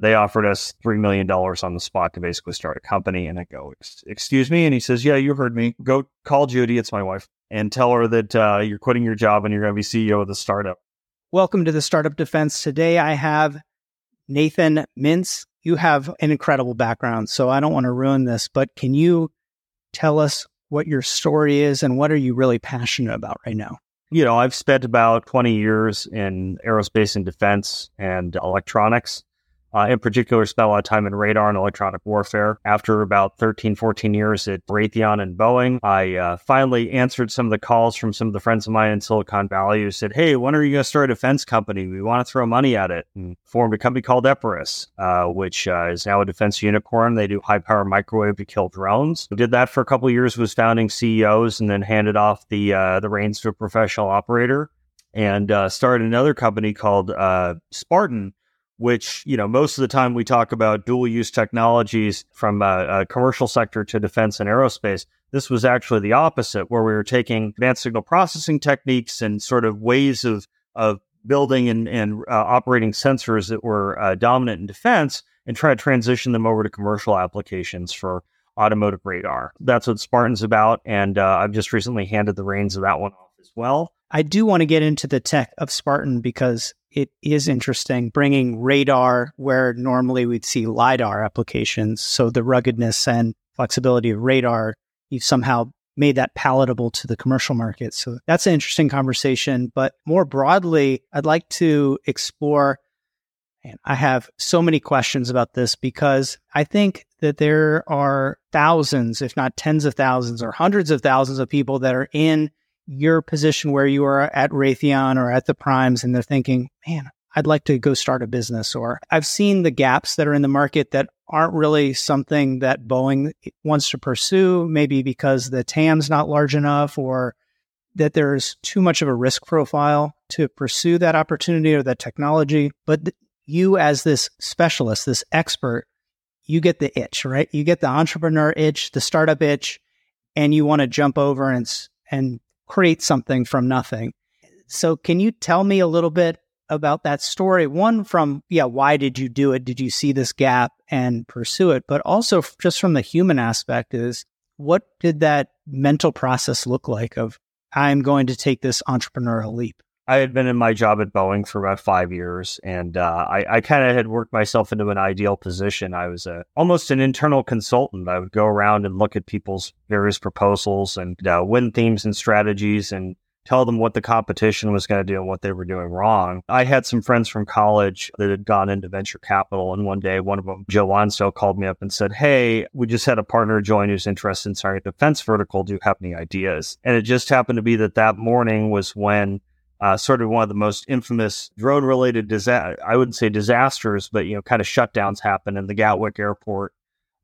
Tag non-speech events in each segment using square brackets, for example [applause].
They offered us $3 million on the spot to basically start a company. And I go, Excuse me? And he says, Yeah, you heard me. Go call Judy, it's my wife, and tell her that uh, you're quitting your job and you're going to be CEO of the startup. Welcome to the Startup Defense. Today I have Nathan Mintz. You have an incredible background, so I don't want to ruin this, but can you tell us what your story is and what are you really passionate about right now? You know, I've spent about 20 years in aerospace and defense and electronics. Uh, in particular, spent a lot of time in radar and electronic warfare. After about 13, 14 years at Raytheon and Boeing, I uh, finally answered some of the calls from some of the friends of mine in Silicon Valley who said, Hey, when are you going to start a defense company? We want to throw money at it. And formed a company called Epirus, uh, which uh, is now a defense unicorn. They do high power microwave to kill drones. We did that for a couple years, was founding CEOs, and then handed off the, uh, the reins to a professional operator and uh, started another company called Spartan which you know most of the time we talk about dual use technologies from a, a, commercial sector to defense and aerospace. This was actually the opposite where we were taking advanced signal processing techniques and sort of ways of of building and, and uh, operating sensors that were uh, dominant in defense and try to transition them over to commercial applications for automotive radar. That's what spartan's about and uh, i've just recently handed the reins of that one off as well. I do want to get into the tech of Spartan because it is interesting bringing radar where normally we'd see LiDAR applications. So the ruggedness and flexibility of radar, you've somehow made that palatable to the commercial market. So that's an interesting conversation. But more broadly, I'd like to explore, and I have so many questions about this because I think that there are thousands, if not tens of thousands or hundreds of thousands of people that are in your position where you are at Raytheon or at the primes and they're thinking, man, I'd like to go start a business. Or I've seen the gaps that are in the market that aren't really something that Boeing wants to pursue, maybe because the TAM's not large enough or that there's too much of a risk profile to pursue that opportunity or that technology. But you, as this specialist, this expert, you get the itch, right? You get the entrepreneur itch, the startup itch, and you want to jump over and, and create something from nothing. So can you tell me a little bit about that story? One from, yeah, why did you do it? Did you see this gap and pursue it? But also just from the human aspect is what did that mental process look like of I'm going to take this entrepreneurial leap? I had been in my job at Boeing for about five years, and uh, I, I kind of had worked myself into an ideal position. I was a, almost an internal consultant. I would go around and look at people's various proposals and uh, win themes and strategies and tell them what the competition was going to do and what they were doing wrong. I had some friends from college that had gone into venture capital. And one day, one of them, Joe Lonsdale, called me up and said, Hey, we just had a partner join who's interested in starting a defense vertical. Do you have any ideas? And it just happened to be that that morning was when uh, sort of one of the most infamous drone related disa- I wouldn't say disasters, but you know, kind of shutdowns happen in the Gatwick airport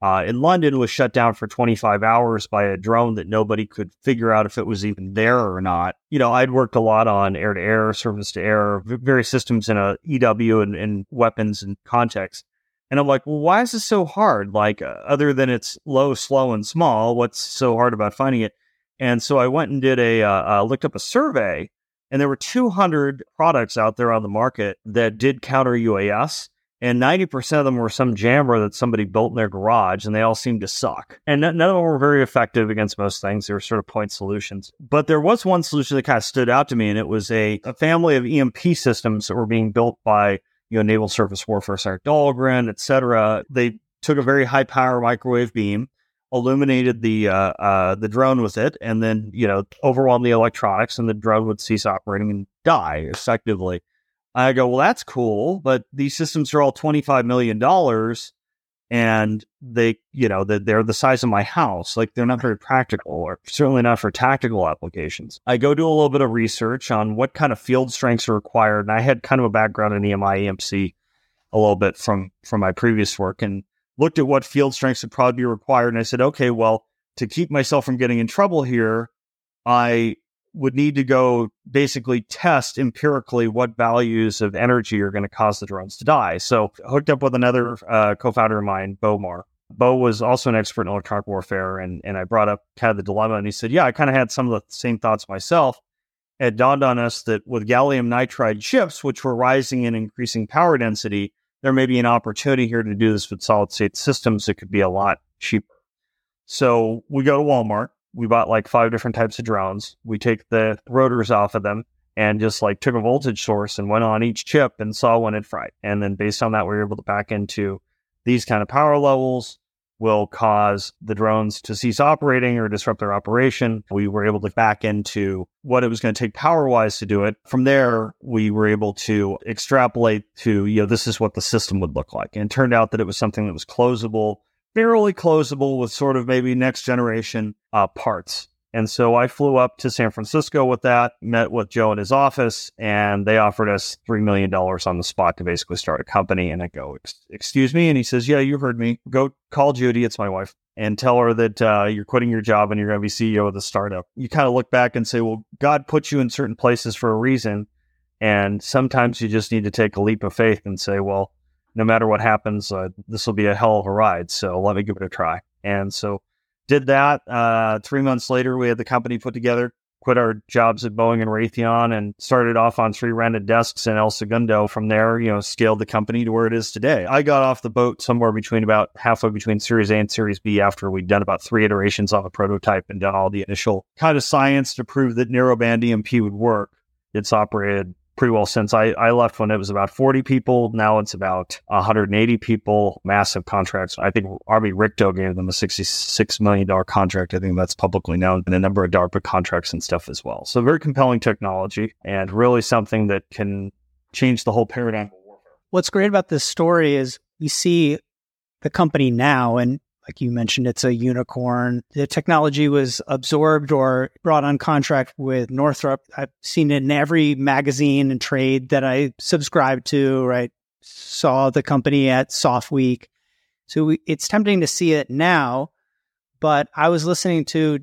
uh, in London was shut down for 25 hours by a drone that nobody could figure out if it was even there or not. You know, I'd worked a lot on air to air, surface to air, various systems in a EW and, and weapons and context. And I'm like, well, why is this so hard? Like, uh, other than it's low, slow, and small, what's so hard about finding it? And so I went and did a uh, uh, looked up a survey and there were 200 products out there on the market that did counter UAS. And 90% of them were some jammer that somebody built in their garage, and they all seemed to suck. And none of them were very effective against most things. They were sort of point solutions. But there was one solution that kind of stood out to me, and it was a, a family of EMP systems that were being built by you know, Naval Surface Warfare, Center Dahlgren, et cetera. They took a very high power microwave beam illuminated the uh, uh, the drone with it, and then you know overwhelmed the electronics, and the drone would cease operating and die effectively. I go, well, that's cool, but these systems are all twenty five million dollars, and they, you know, they're the size of my house. Like they're not very practical, or certainly not for tactical applications. I go do a little bit of research on what kind of field strengths are required, and I had kind of a background in EMI EMC a little bit from from my previous work, and looked at what field strengths would probably be required. And I said, okay, well, to keep myself from getting in trouble here, I would need to go basically test empirically what values of energy are going to cause the drones to die. So hooked up with another uh, co-founder of mine, Bo Marr. Bo was also an expert in electronic warfare, and and I brought up kind of the dilemma, and he said, "Yeah, I kind of had some of the same thoughts myself." It dawned on us that with gallium nitride chips, which were rising in increasing power density, there may be an opportunity here to do this with solid state systems. It could be a lot cheaper. So we go to Walmart. We bought like five different types of drones. We take the rotors off of them and just like took a voltage source and went on each chip and saw when it fried. And then based on that, we were able to back into these kind of power levels will cause the drones to cease operating or disrupt their operation. We were able to back into what it was going to take power wise to do it. From there, we were able to extrapolate to, you know, this is what the system would look like. And turned out that it was something that was closable, barely closable with sort of maybe next generation uh, parts. And so I flew up to San Francisco with that, met with Joe in his office, and they offered us $3 million on the spot to basically start a company. And I go, Excuse me? And he says, Yeah, you heard me. Go call Judy, it's my wife, and tell her that uh, you're quitting your job and you're going to be CEO of the startup. You kind of look back and say, Well, God put you in certain places for a reason. And sometimes you just need to take a leap of faith and say, Well, no matter what happens, uh, this will be a hell of a ride. So let me give it a try. And so did that. Uh, three months later, we had the company put together, quit our jobs at Boeing and Raytheon, and started off on three rented desks in El Segundo. From there, you know, scaled the company to where it is today. I got off the boat somewhere between about halfway between Series A and Series B after we'd done about three iterations on the prototype and done all the initial kind of science to prove that narrowband EMP would work. It's operated pretty well since I, I left when it was about 40 people. Now it's about 180 people, massive contracts. I think Army RCCTO gave them a $66 million contract. I think that's publicly known and a number of DARPA contracts and stuff as well. So very compelling technology and really something that can change the whole paradigm. What's great about this story is we see the company now and like you mentioned, it's a unicorn. The technology was absorbed or brought on contract with Northrop. I've seen it in every magazine and trade that I subscribe to, right? Saw the company at SOF Week. So we, it's tempting to see it now. But I was listening to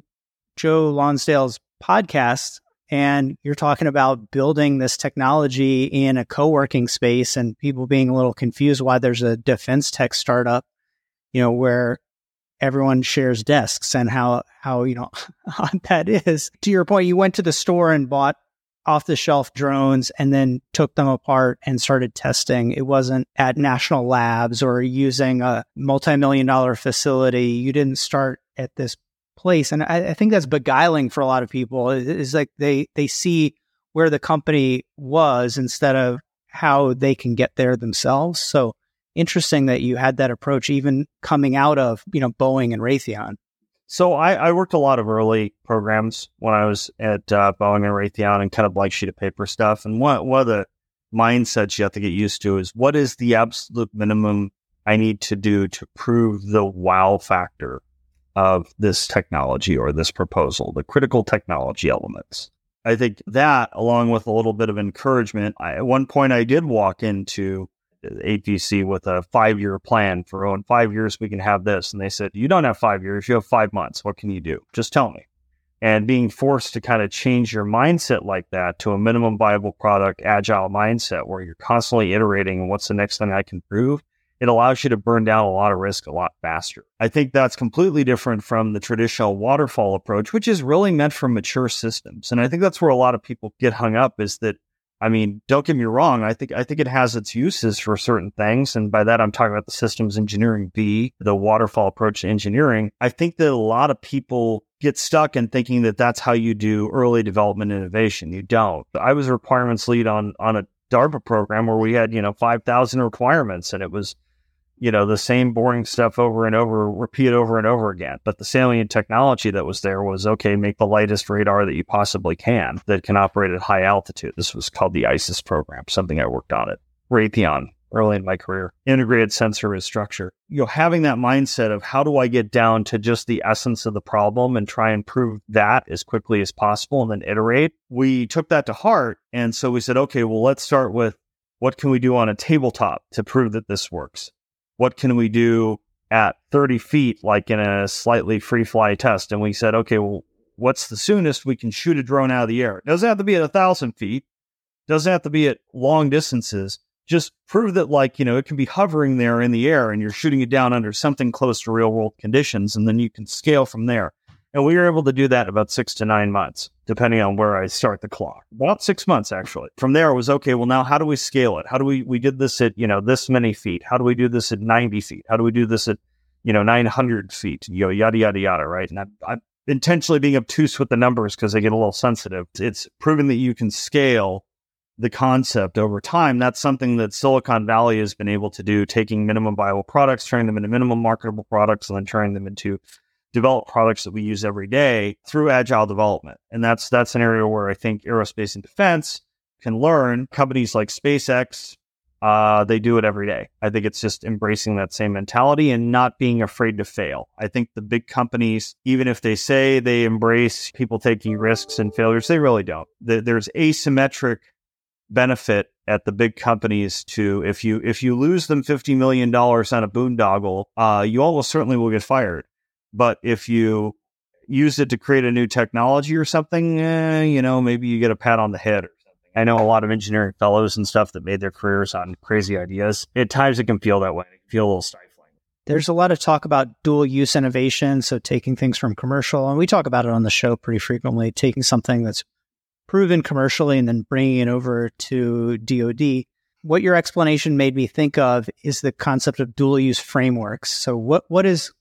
Joe Lonsdale's podcast, and you're talking about building this technology in a co working space and people being a little confused why there's a defense tech startup you know, where everyone shares desks and how how you know [laughs] odd that is. To your point, you went to the store and bought off the shelf drones and then took them apart and started testing. It wasn't at national labs or using a multi-million dollar facility. You didn't start at this place. And I, I think that's beguiling for a lot of people. It's like they they see where the company was instead of how they can get there themselves. So interesting that you had that approach even coming out of you know Boeing and Raytheon. So I, I worked a lot of early programs when I was at uh, Boeing and Raytheon and kind of blank sheet of paper stuff. And one one of the mindsets you have to get used to is what is the absolute minimum I need to do to prove the wow factor of this technology or this proposal, the critical technology elements. I think that, along with a little bit of encouragement, I, at one point I did walk into 8VC with a five year plan for, oh, in five years we can have this. And they said, You don't have five years, you have five months. What can you do? Just tell me. And being forced to kind of change your mindset like that to a minimum viable product, agile mindset where you're constantly iterating what's the next thing I can prove, it allows you to burn down a lot of risk a lot faster. I think that's completely different from the traditional waterfall approach, which is really meant for mature systems. And I think that's where a lot of people get hung up is that I mean, don't get me wrong. I think I think it has its uses for certain things, and by that I'm talking about the systems engineering V, the waterfall approach to engineering. I think that a lot of people get stuck in thinking that that's how you do early development innovation. You don't. I was requirements lead on on a DARPA program where we had you know five thousand requirements, and it was you know, the same boring stuff over and over, repeat over and over again. But the salient technology that was there was okay, make the lightest radar that you possibly can that can operate at high altitude. This was called the ISIS program, something I worked on at Raytheon early in my career. Integrated sensor as structure. You know, having that mindset of how do I get down to just the essence of the problem and try and prove that as quickly as possible and then iterate. We took that to heart. And so we said, okay, well, let's start with what can we do on a tabletop to prove that this works? What can we do at 30 feet, like in a slightly free fly test? And we said, okay, well, what's the soonest we can shoot a drone out of the air? It doesn't have to be at a thousand feet. Doesn't have to be at long distances. Just prove that, like, you know, it can be hovering there in the air and you're shooting it down under something close to real world conditions. And then you can scale from there. And we were able to do that about six to nine months, depending on where I start the clock. About six months, actually. From there, it was okay. Well, now how do we scale it? How do we, we did this at, you know, this many feet? How do we do this at 90 feet? How do we do this at, you know, 900 feet? You know, yada, yada, yada, right? And I'm, I'm intentionally being obtuse with the numbers because they get a little sensitive. It's proven that you can scale the concept over time. That's something that Silicon Valley has been able to do, taking minimum viable products, turning them into minimum marketable products, and then turning them into develop products that we use every day through agile development. And that's that's an area where I think aerospace and defense can learn. Companies like SpaceX, uh, they do it every day. I think it's just embracing that same mentality and not being afraid to fail. I think the big companies, even if they say they embrace people taking risks and failures, they really don't. There's asymmetric benefit at the big companies to if you if you lose them fifty million dollars on a boondoggle, uh, you almost certainly will get fired. But if you use it to create a new technology or something, eh, you know, maybe you get a pat on the head or something. I know a lot of engineering fellows and stuff that made their careers on crazy ideas. At times it can feel that way. It can feel a little stifling. There's a lot of talk about dual use innovation. So taking things from commercial, and we talk about it on the show pretty frequently, taking something that's proven commercially and then bringing it over to DoD. What your explanation made me think of is the concept of dual use frameworks. So what what is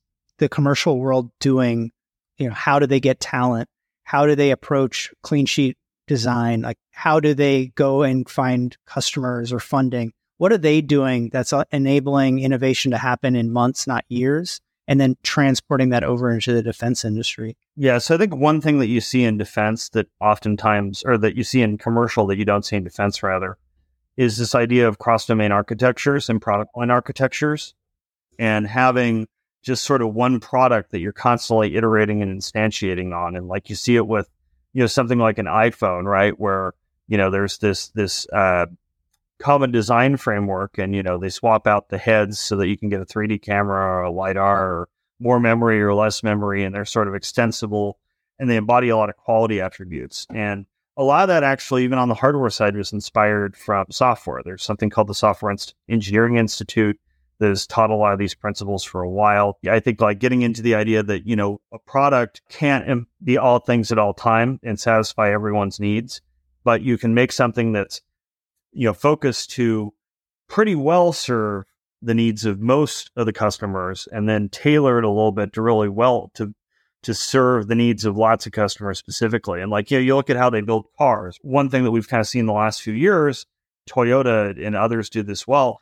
the commercial world doing? You know, how do they get talent? How do they approach clean sheet design? Like, how do they go and find customers or funding? What are they doing that's uh, enabling innovation to happen in months, not years? And then transporting that over into the defense industry. Yeah. So I think one thing that you see in defense that oftentimes, or that you see in commercial that you don't see in defense, rather, is this idea of cross domain architectures and product line architectures and having just sort of one product that you're constantly iterating and instantiating on. And like you see it with, you know, something like an iPhone, right? Where, you know, there's this, this, uh, common design framework and, you know, they swap out the heads so that you can get a 3D camera or a LiDAR or more memory or less memory. And they're sort of extensible and they embody a lot of quality attributes. And a lot of that actually, even on the hardware side, was inspired from software. There's something called the Software Engineering Institute that has taught a lot of these principles for a while. I think like getting into the idea that, you know, a product can't be all things at all time and satisfy everyone's needs, but you can make something that's, you know, focused to pretty well serve the needs of most of the customers and then tailor it a little bit to really well to to serve the needs of lots of customers specifically. And like, you know, you look at how they build cars. One thing that we've kind of seen the last few years, Toyota and others do this well,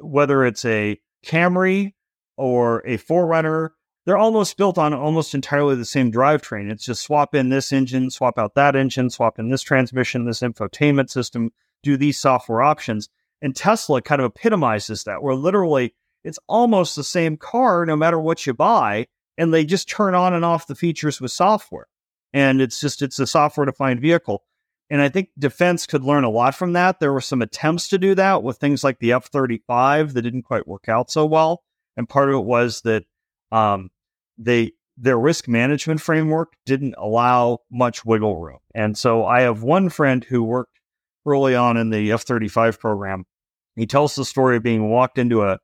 whether it's a Camry or a 4Runner, they're almost built on almost entirely the same drivetrain. It's just swap in this engine, swap out that engine, swap in this transmission, this infotainment system, do these software options. And Tesla kind of epitomizes that, where literally it's almost the same car no matter what you buy, and they just turn on and off the features with software. And it's just it's a software defined vehicle. And I think defense could learn a lot from that. There were some attempts to do that with things like the F 35 that didn't quite work out so well. And part of it was that um, they their risk management framework didn't allow much wiggle room. And so I have one friend who worked early on in the F 35 program. He tells the story of being walked into a,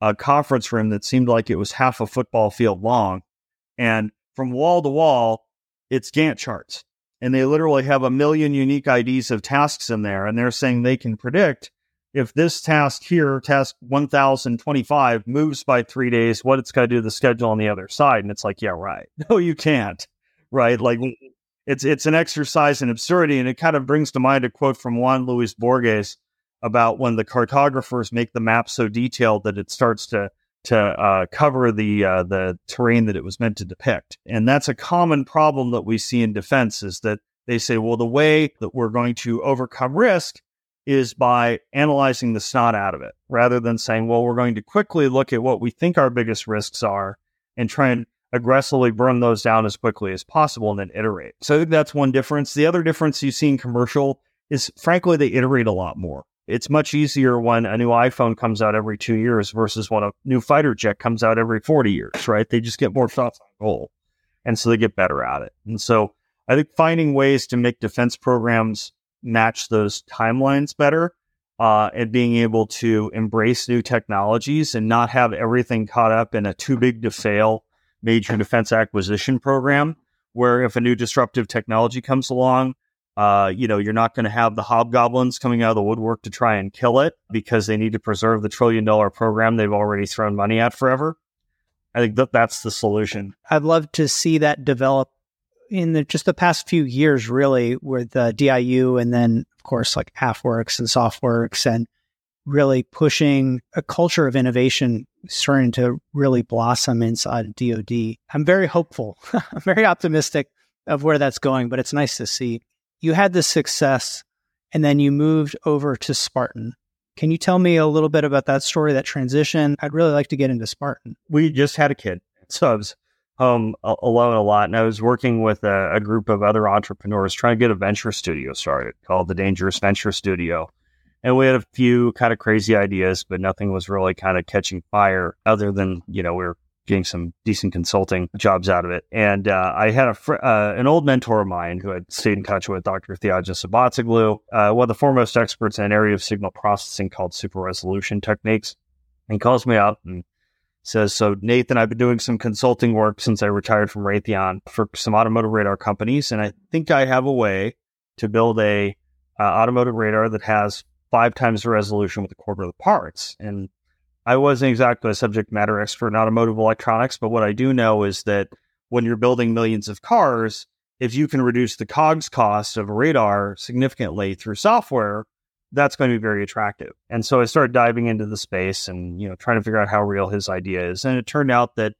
a conference room that seemed like it was half a football field long. And from wall to wall, it's Gantt charts and they literally have a million unique IDs of tasks in there. And they're saying they can predict if this task here, task 1025, moves by three days, what it's going to do to the schedule on the other side. And it's like, yeah, right. [laughs] No, you can't. Right. Like it's, it's an exercise in absurdity. And it kind of brings to mind a quote from Juan Luis Borges about when the cartographers make the map so detailed that it starts to to uh, cover the uh, the terrain that it was meant to depict. And that's a common problem that we see in defense is that they say, well, the way that we're going to overcome risk is by analyzing the snot out of it, rather than saying, well, we're going to quickly look at what we think our biggest risks are and try and aggressively burn those down as quickly as possible and then iterate. So that's one difference. The other difference you see in commercial is frankly they iterate a lot more. It's much easier when a new iPhone comes out every two years versus when a new fighter jet comes out every 40 years, right? They just get more shots on goal. And so they get better at it. And so I think finding ways to make defense programs match those timelines better uh, and being able to embrace new technologies and not have everything caught up in a too big to fail major defense acquisition program where if a new disruptive technology comes along, uh, you know, you're not going to have the hobgoblins coming out of the woodwork to try and kill it because they need to preserve the trillion dollar program they've already thrown money at forever. I think that that's the solution. I'd love to see that develop in the, just the past few years, really, with uh, DIU and then, of course, like AFWERX and SOFWERX and really pushing a culture of innovation starting to really blossom inside DoD. I'm very hopeful. [laughs] I'm very optimistic of where that's going, but it's nice to see. You had this success and then you moved over to Spartan. Can you tell me a little bit about that story, that transition? I'd really like to get into Spartan. We just had a kid. So I was um, home alone a lot and I was working with a, a group of other entrepreneurs trying to get a venture studio started called the Dangerous Venture Studio and we had a few kind of crazy ideas, but nothing was really kind of catching fire other than, you know, we are getting some decent consulting jobs out of it. And uh, I had a fr- uh, an old mentor of mine who had stayed in touch with Dr. Theagenis Abatzoglou, uh, one of the foremost experts in an area of signal processing called super resolution techniques, and he calls me up and says, So, Nathan, I've been doing some consulting work since I retired from Raytheon for some automotive radar companies, and I think I have a way to build a uh, automotive radar that has five times the resolution with a quarter of the parts. And I wasn't exactly a subject matter expert in automotive electronics, but what I do know is that when you're building millions of cars, if you can reduce the COGS cost of a radar significantly through software, that's going to be very attractive. And so I started diving into the space and, you know, trying to figure out how real his idea is. And it turned out that,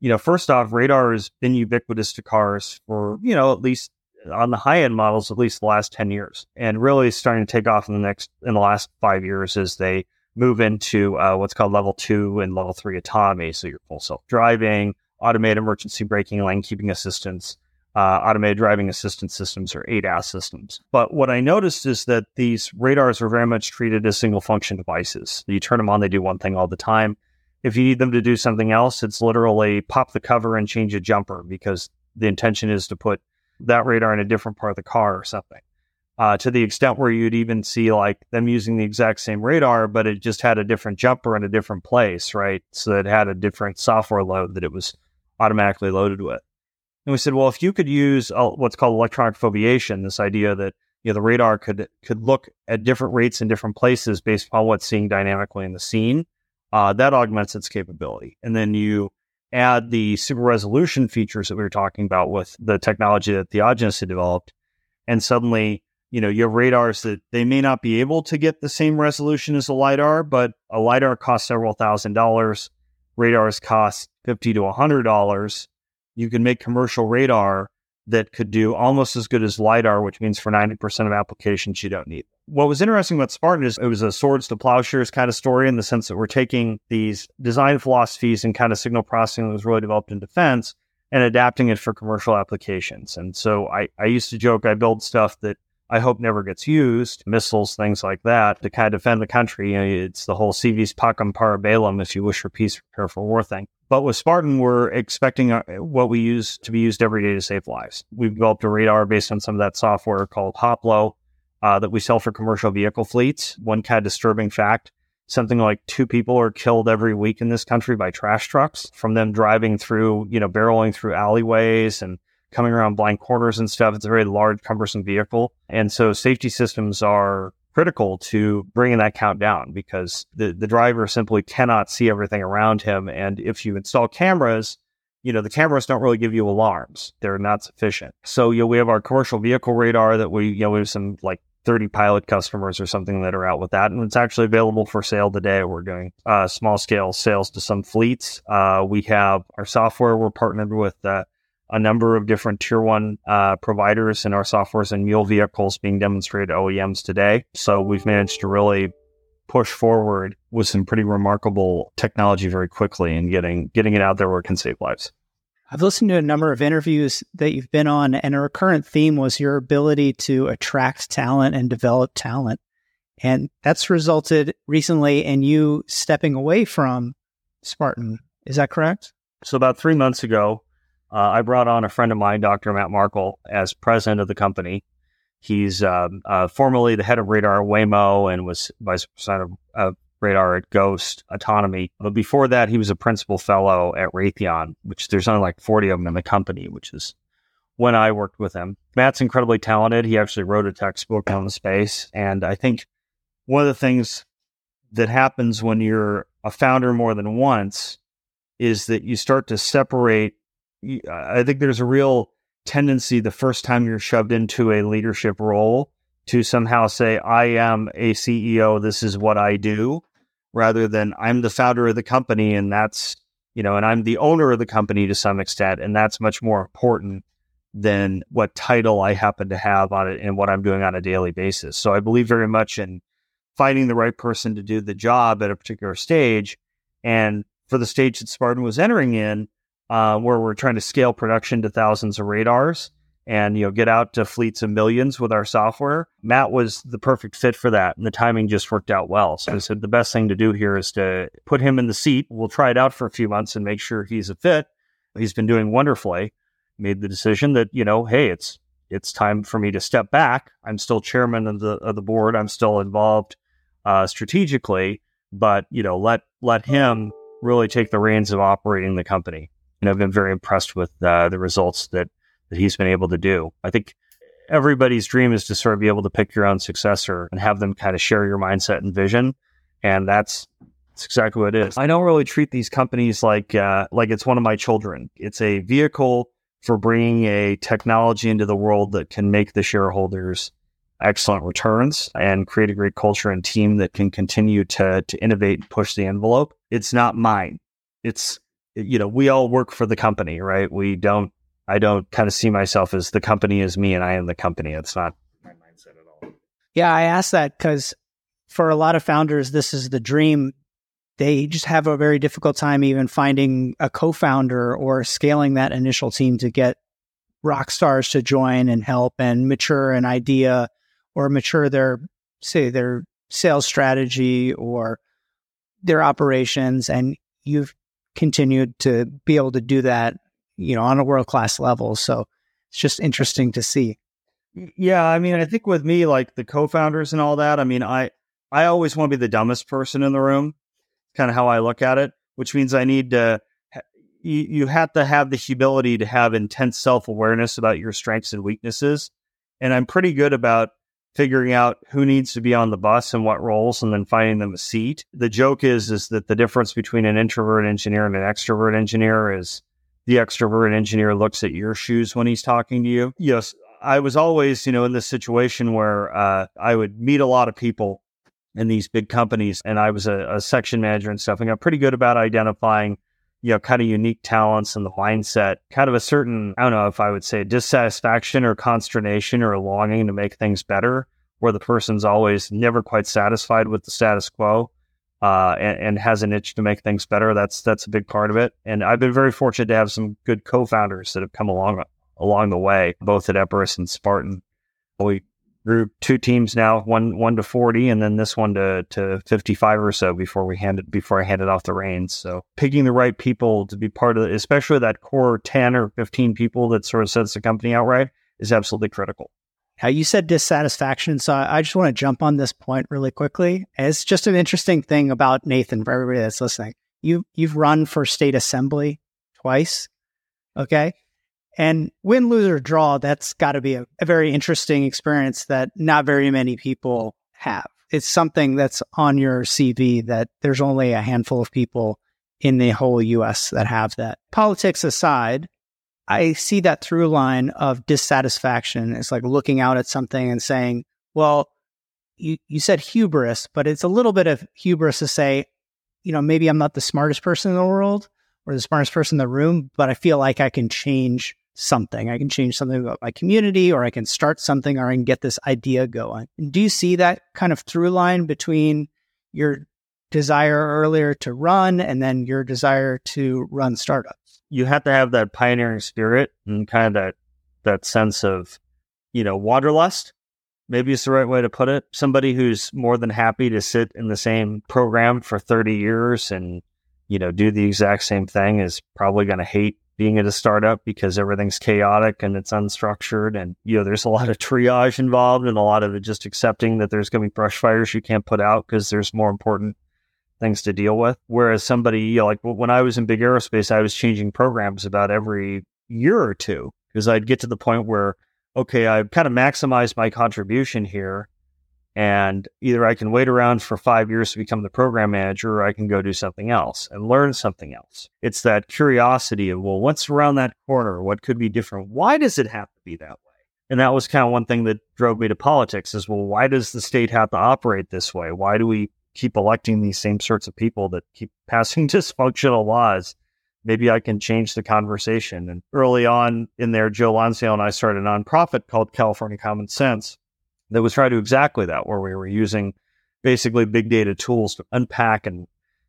you know, first off, radar has been ubiquitous to cars for, you know, at least on the high end models at least the last 10 years and really starting to take off in the next in the last five years as they move into uh, what's called level two and level three autonomy so your full self-driving automated emergency braking lane keeping assistance uh, automated driving assistance systems or ADAS systems. But what I noticed is that these radars are very much treated as single function devices. You turn them on, they do one thing all the time. If you need them to do something else, it's literally pop the cover and change a jumper because the intention is to put that radar in a different part of the car or something. Uh, to the extent where you'd even see like them using the exact same radar, but it just had a different jumper in a different place, right? So it had a different software load that it was automatically loaded with. And we said, well, if you could use uh, what's called electronic foveation, this idea that you know the radar could could look at different rates in different places based upon what's seeing dynamically in the scene, uh, that augments its capability. And then you add the super resolution features that we were talking about with the technology that Theagenis had developed, and suddenly, you know, you have radars that they may not be able to get the same resolution as a LiDAR, but a LiDAR costs several thousand dollars. Radars cost fifty to hundred dollars. You can make commercial radar that could do almost as good as LiDAR, which means for 90% of applications, you don't need. What was interesting about Spartan is it was a swords to plowshares kind of story in the sense that we're taking these design philosophies and kind of signal processing that was really developed in defense and adapting it for commercial applications. And so I, I used to joke I build stuff that I hope never gets used, missiles, things like that, to kind of defend the country. You know, it's the whole si vis pacem para bellum, if you wish for peace, prepare for war thing. But with Spartan, we're expecting uh, what we use to be used every day to save lives. We've developed a radar based on some of that software called Hoplo uh, that we sell for commercial vehicle fleets. One kind of disturbing fact something like two people are killed every week in this country by trash trucks from them driving through, you know, barreling through alleyways and coming around blind corners and stuff. It's a very large, cumbersome vehicle. And so safety systems are critical to bringing that count down because the, the driver simply cannot see everything around him. And if you install cameras, you know, the cameras don't really give you alarms. They're not sufficient. So, you know, we have our commercial vehicle radar that we, you know, we have some like 30 pilot customers or something that are out with that. And it's actually available for sale today. We're doing uh, small scale sales to some fleets. Uh, we have our software. We're partnered with uh, a number of different tier one uh, providers and our softwares and mule vehicles being demonstrated OEMs today. So we've managed to really push forward with some pretty remarkable technology very quickly and getting getting it out there where it can save lives. I've listened to a number of interviews that you've been on, and a recurrent theme was your ability to attract talent and develop talent. And that's resulted recently in you stepping away from Spartan. Is that correct? So, about three months ago, uh, I brought on a friend of mine, Dr. Matt Markel, as president of the company. He's um, uh, formerly the head of radar Waymo and was vice president of, of radar at Ghost Autonomy. But before that, he was a principal fellow at Raytheon, which there's only like 40 of them in the company, which is when I worked with him. Matt's incredibly talented. He actually wrote a textbook on the space. And I think one of the things that happens when you're a founder more than once is that you start to separate. I think there's a real tendency the first time you're shoved into a leadership role to somehow say, I am a CEO, this is what I do, rather than I'm the founder of the company and that's, you know, and I'm the owner of the company to some extent. And that's much more important than what title I happen to have on it and what I'm doing on a daily basis. So I believe very much in finding the right person to do the job at a particular stage. And for the stage that Spartan was entering in, uh, where we're trying to scale production to thousands of radars and you know get out to fleets of millions with our software. Matt was the perfect fit for that, and the timing just worked out well. So I said the best thing to do here is to put him in the seat. We'll try it out for a few months and make sure he's a fit. He's been doing wonderfully. Made the decision that you know, hey, it's it's time for me to step back. I'm still chairman of the of the board. I'm still involved uh, strategically, but you know, let let him really take the reins of operating the company and I've been very impressed with uh, the results that that he's been able to do. I think everybody's dream is to sort of be able to pick your own successor and have them kind of share your mindset and vision, and that's that's exactly what it is. I don't really treat these companies like uh, like it's one of my children. It's a vehicle for bringing a technology into the world that can make the shareholders excellent returns and create a great culture and team that can continue to to innovate and push the envelope. It's not mine. It's you know, we all work for the company, right? We don't, I don't kind of see myself as the company is me and I am the company. It's not my mindset at all. Yeah, I asked that because for a lot of founders, this is the dream. They just have a very difficult time even finding a co founder or scaling that initial team to get rock stars to join and help and mature an idea or mature their, say, their sales strategy or their operations. And you've continued to be able to do that, you know, on a world class level. So it's just interesting to see. Yeah, I mean, I think with me, like the co-founders and all that, I mean, I I always want to be the dumbest person in the room. Kind of how I look at it, which means I need to. You, you have to have the humility to have intense self awareness about your strengths and weaknesses, and I'm pretty good about figuring out who needs to be on the bus and what roles and then finding them a seat. The joke is is that the difference between an introvert engineer and an extrovert engineer is the extrovert engineer looks at your shoes when he's talking to you. Yes, I was always, you know, in this situation where uh, I would meet a lot of people in these big companies and I was a, a section manager and stuff and got pretty good about identifying you know, kind of unique talents and the mindset, kind of a certain, I don't know if I would say dissatisfaction or consternation or longing to make things better, where the person's always never quite satisfied with the status quo. Uh, and, and, has an itch to make things better. That's that's a big part of it. And I've been very fortunate to have some good co-founders that have come along along the way, both at Epirus and Spartan. We grew two teams now, one one to forty, and then this one to to fifty five or so before we handed before I handed off the reins. So picking the right people to be part of, it, especially that core ten or fifteen people that sort of sets the company outright, is absolutely critical. Now you said dissatisfaction, so I just want to jump on this point really quickly. It's just an interesting thing about Nathan for everybody that's listening. You you've run for state assembly twice, okay? And win, lose, or draw, that's got to be a, a very interesting experience that not very many people have. It's something that's on your CV that there's only a handful of people in the whole US that have that. Politics aside, I see that through line of dissatisfaction. It's like looking out at something and saying, well, you, you said hubris, but it's a little bit of hubris to say, you know, maybe I'm not the smartest person in the world or the smartest person in the room, but I feel like I can change something. I can change something about my community, or I can start something, or I can get this idea going. And Do you see that kind of through line between your desire earlier to run and then your desire to run startups? You have to have that pioneering spirit and kind of that that sense of, you know, wanderlust. Maybe it's the right way to put it. Somebody who's more than happy to sit in the same program for 30 years and, you know, do the exact same thing is probably going to hate being at a startup because everything's chaotic and it's unstructured and you know there's a lot of triage involved and a lot of just accepting that there's going to be brush fires you can't put out because there's more important things to deal with whereas somebody you know like when i was in big aerospace i was changing programs about every year or two because I'd get to the point where, okay, I've kind of maximized my contribution here. And either I can wait around for five years to become the program manager, or I can go do something else and learn something else. It's that curiosity of, well, what's around that corner? What could be different? Why does it have to be that way? And that was kind of one thing that drove me to politics is, well, why does the state have to operate this way? Why do we keep electing these same sorts of people that keep [laughs] passing dysfunctional laws? Maybe I can change the conversation. And early on in there, Joe Lonsdale and I started a nonprofit called California Common Sense that was trying to do exactly that, where we were using basically big data tools to unpack and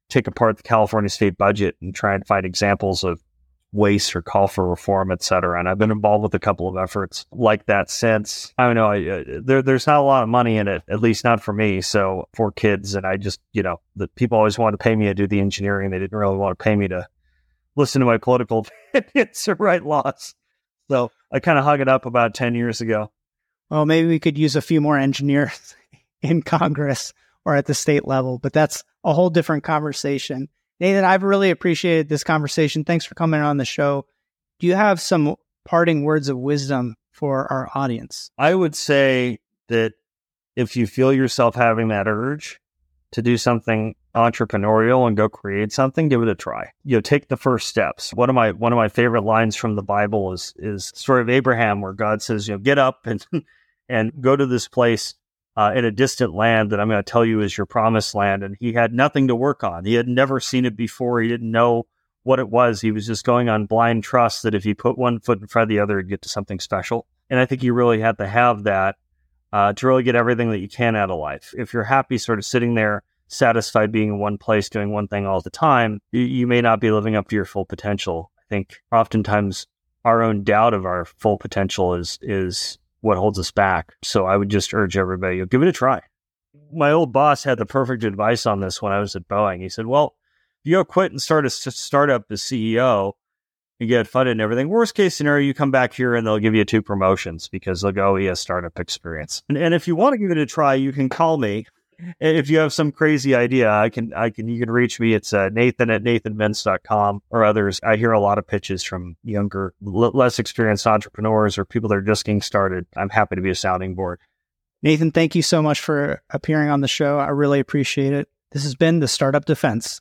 take apart the California state budget and try and find examples of waste or call for reform, et cetera. And I've been involved with a couple of efforts like that since. I don't know. I, uh, there, there's not a lot of money in it, at least not for me. So for kids, and I just, you know, the people always wanted to pay me to do the engineering. They didn't really want to pay me to listen to my political [laughs] opinions or write laws. So I kind of hung it up about 10 years ago well, maybe we could use a few more engineers [laughs] in Congress or at the state level, but that's a whole different conversation. Nathan, I've really appreciated this conversation. Thanks for coming on the show. Do you have some parting words of wisdom for our audience? I would say that if you feel yourself having that urge to do something entrepreneurial and go create something, give it a try. You know, take the first steps. One of my one of my favorite lines from the Bible is is story of Abraham where God says, you know, get up and [laughs] and go to this place uh, in a distant land that I'm going to tell you is your promised land. And he had nothing to work on. He had never seen it before. He didn't know what it was. He was just going on blind trust that if he put one foot in front of the other, he'd get to something special. And I think you really have to have that uh, to really get everything that you can out of life. If you're happy sort of sitting there, satisfied being in one place, doing one thing all the time, you, you may not be living up to your full potential. I think oftentimes our own doubt of our full potential is is what holds us back. So I would just urge everybody, you give it a try. My old boss had the perfect advice on this when I was at Boeing. He said, well, if you go quit and start a startup as CEO and get funded and everything, worst case scenario, you come back here and they'll give you two promotions because they'll go, oh, he has startup experience. And, and if you want to give it a try, you can call me. If you have some crazy idea, I can, I can, you can reach me. It's uh, Nathan at nathanmintz.com or others. I hear a lot of pitches from younger, l- less experienced entrepreneurs or people that are just getting started. I'm happy to be a sounding board. Nathan, thank you so much for appearing on the show. I really appreciate it. This has been the Startup Defense.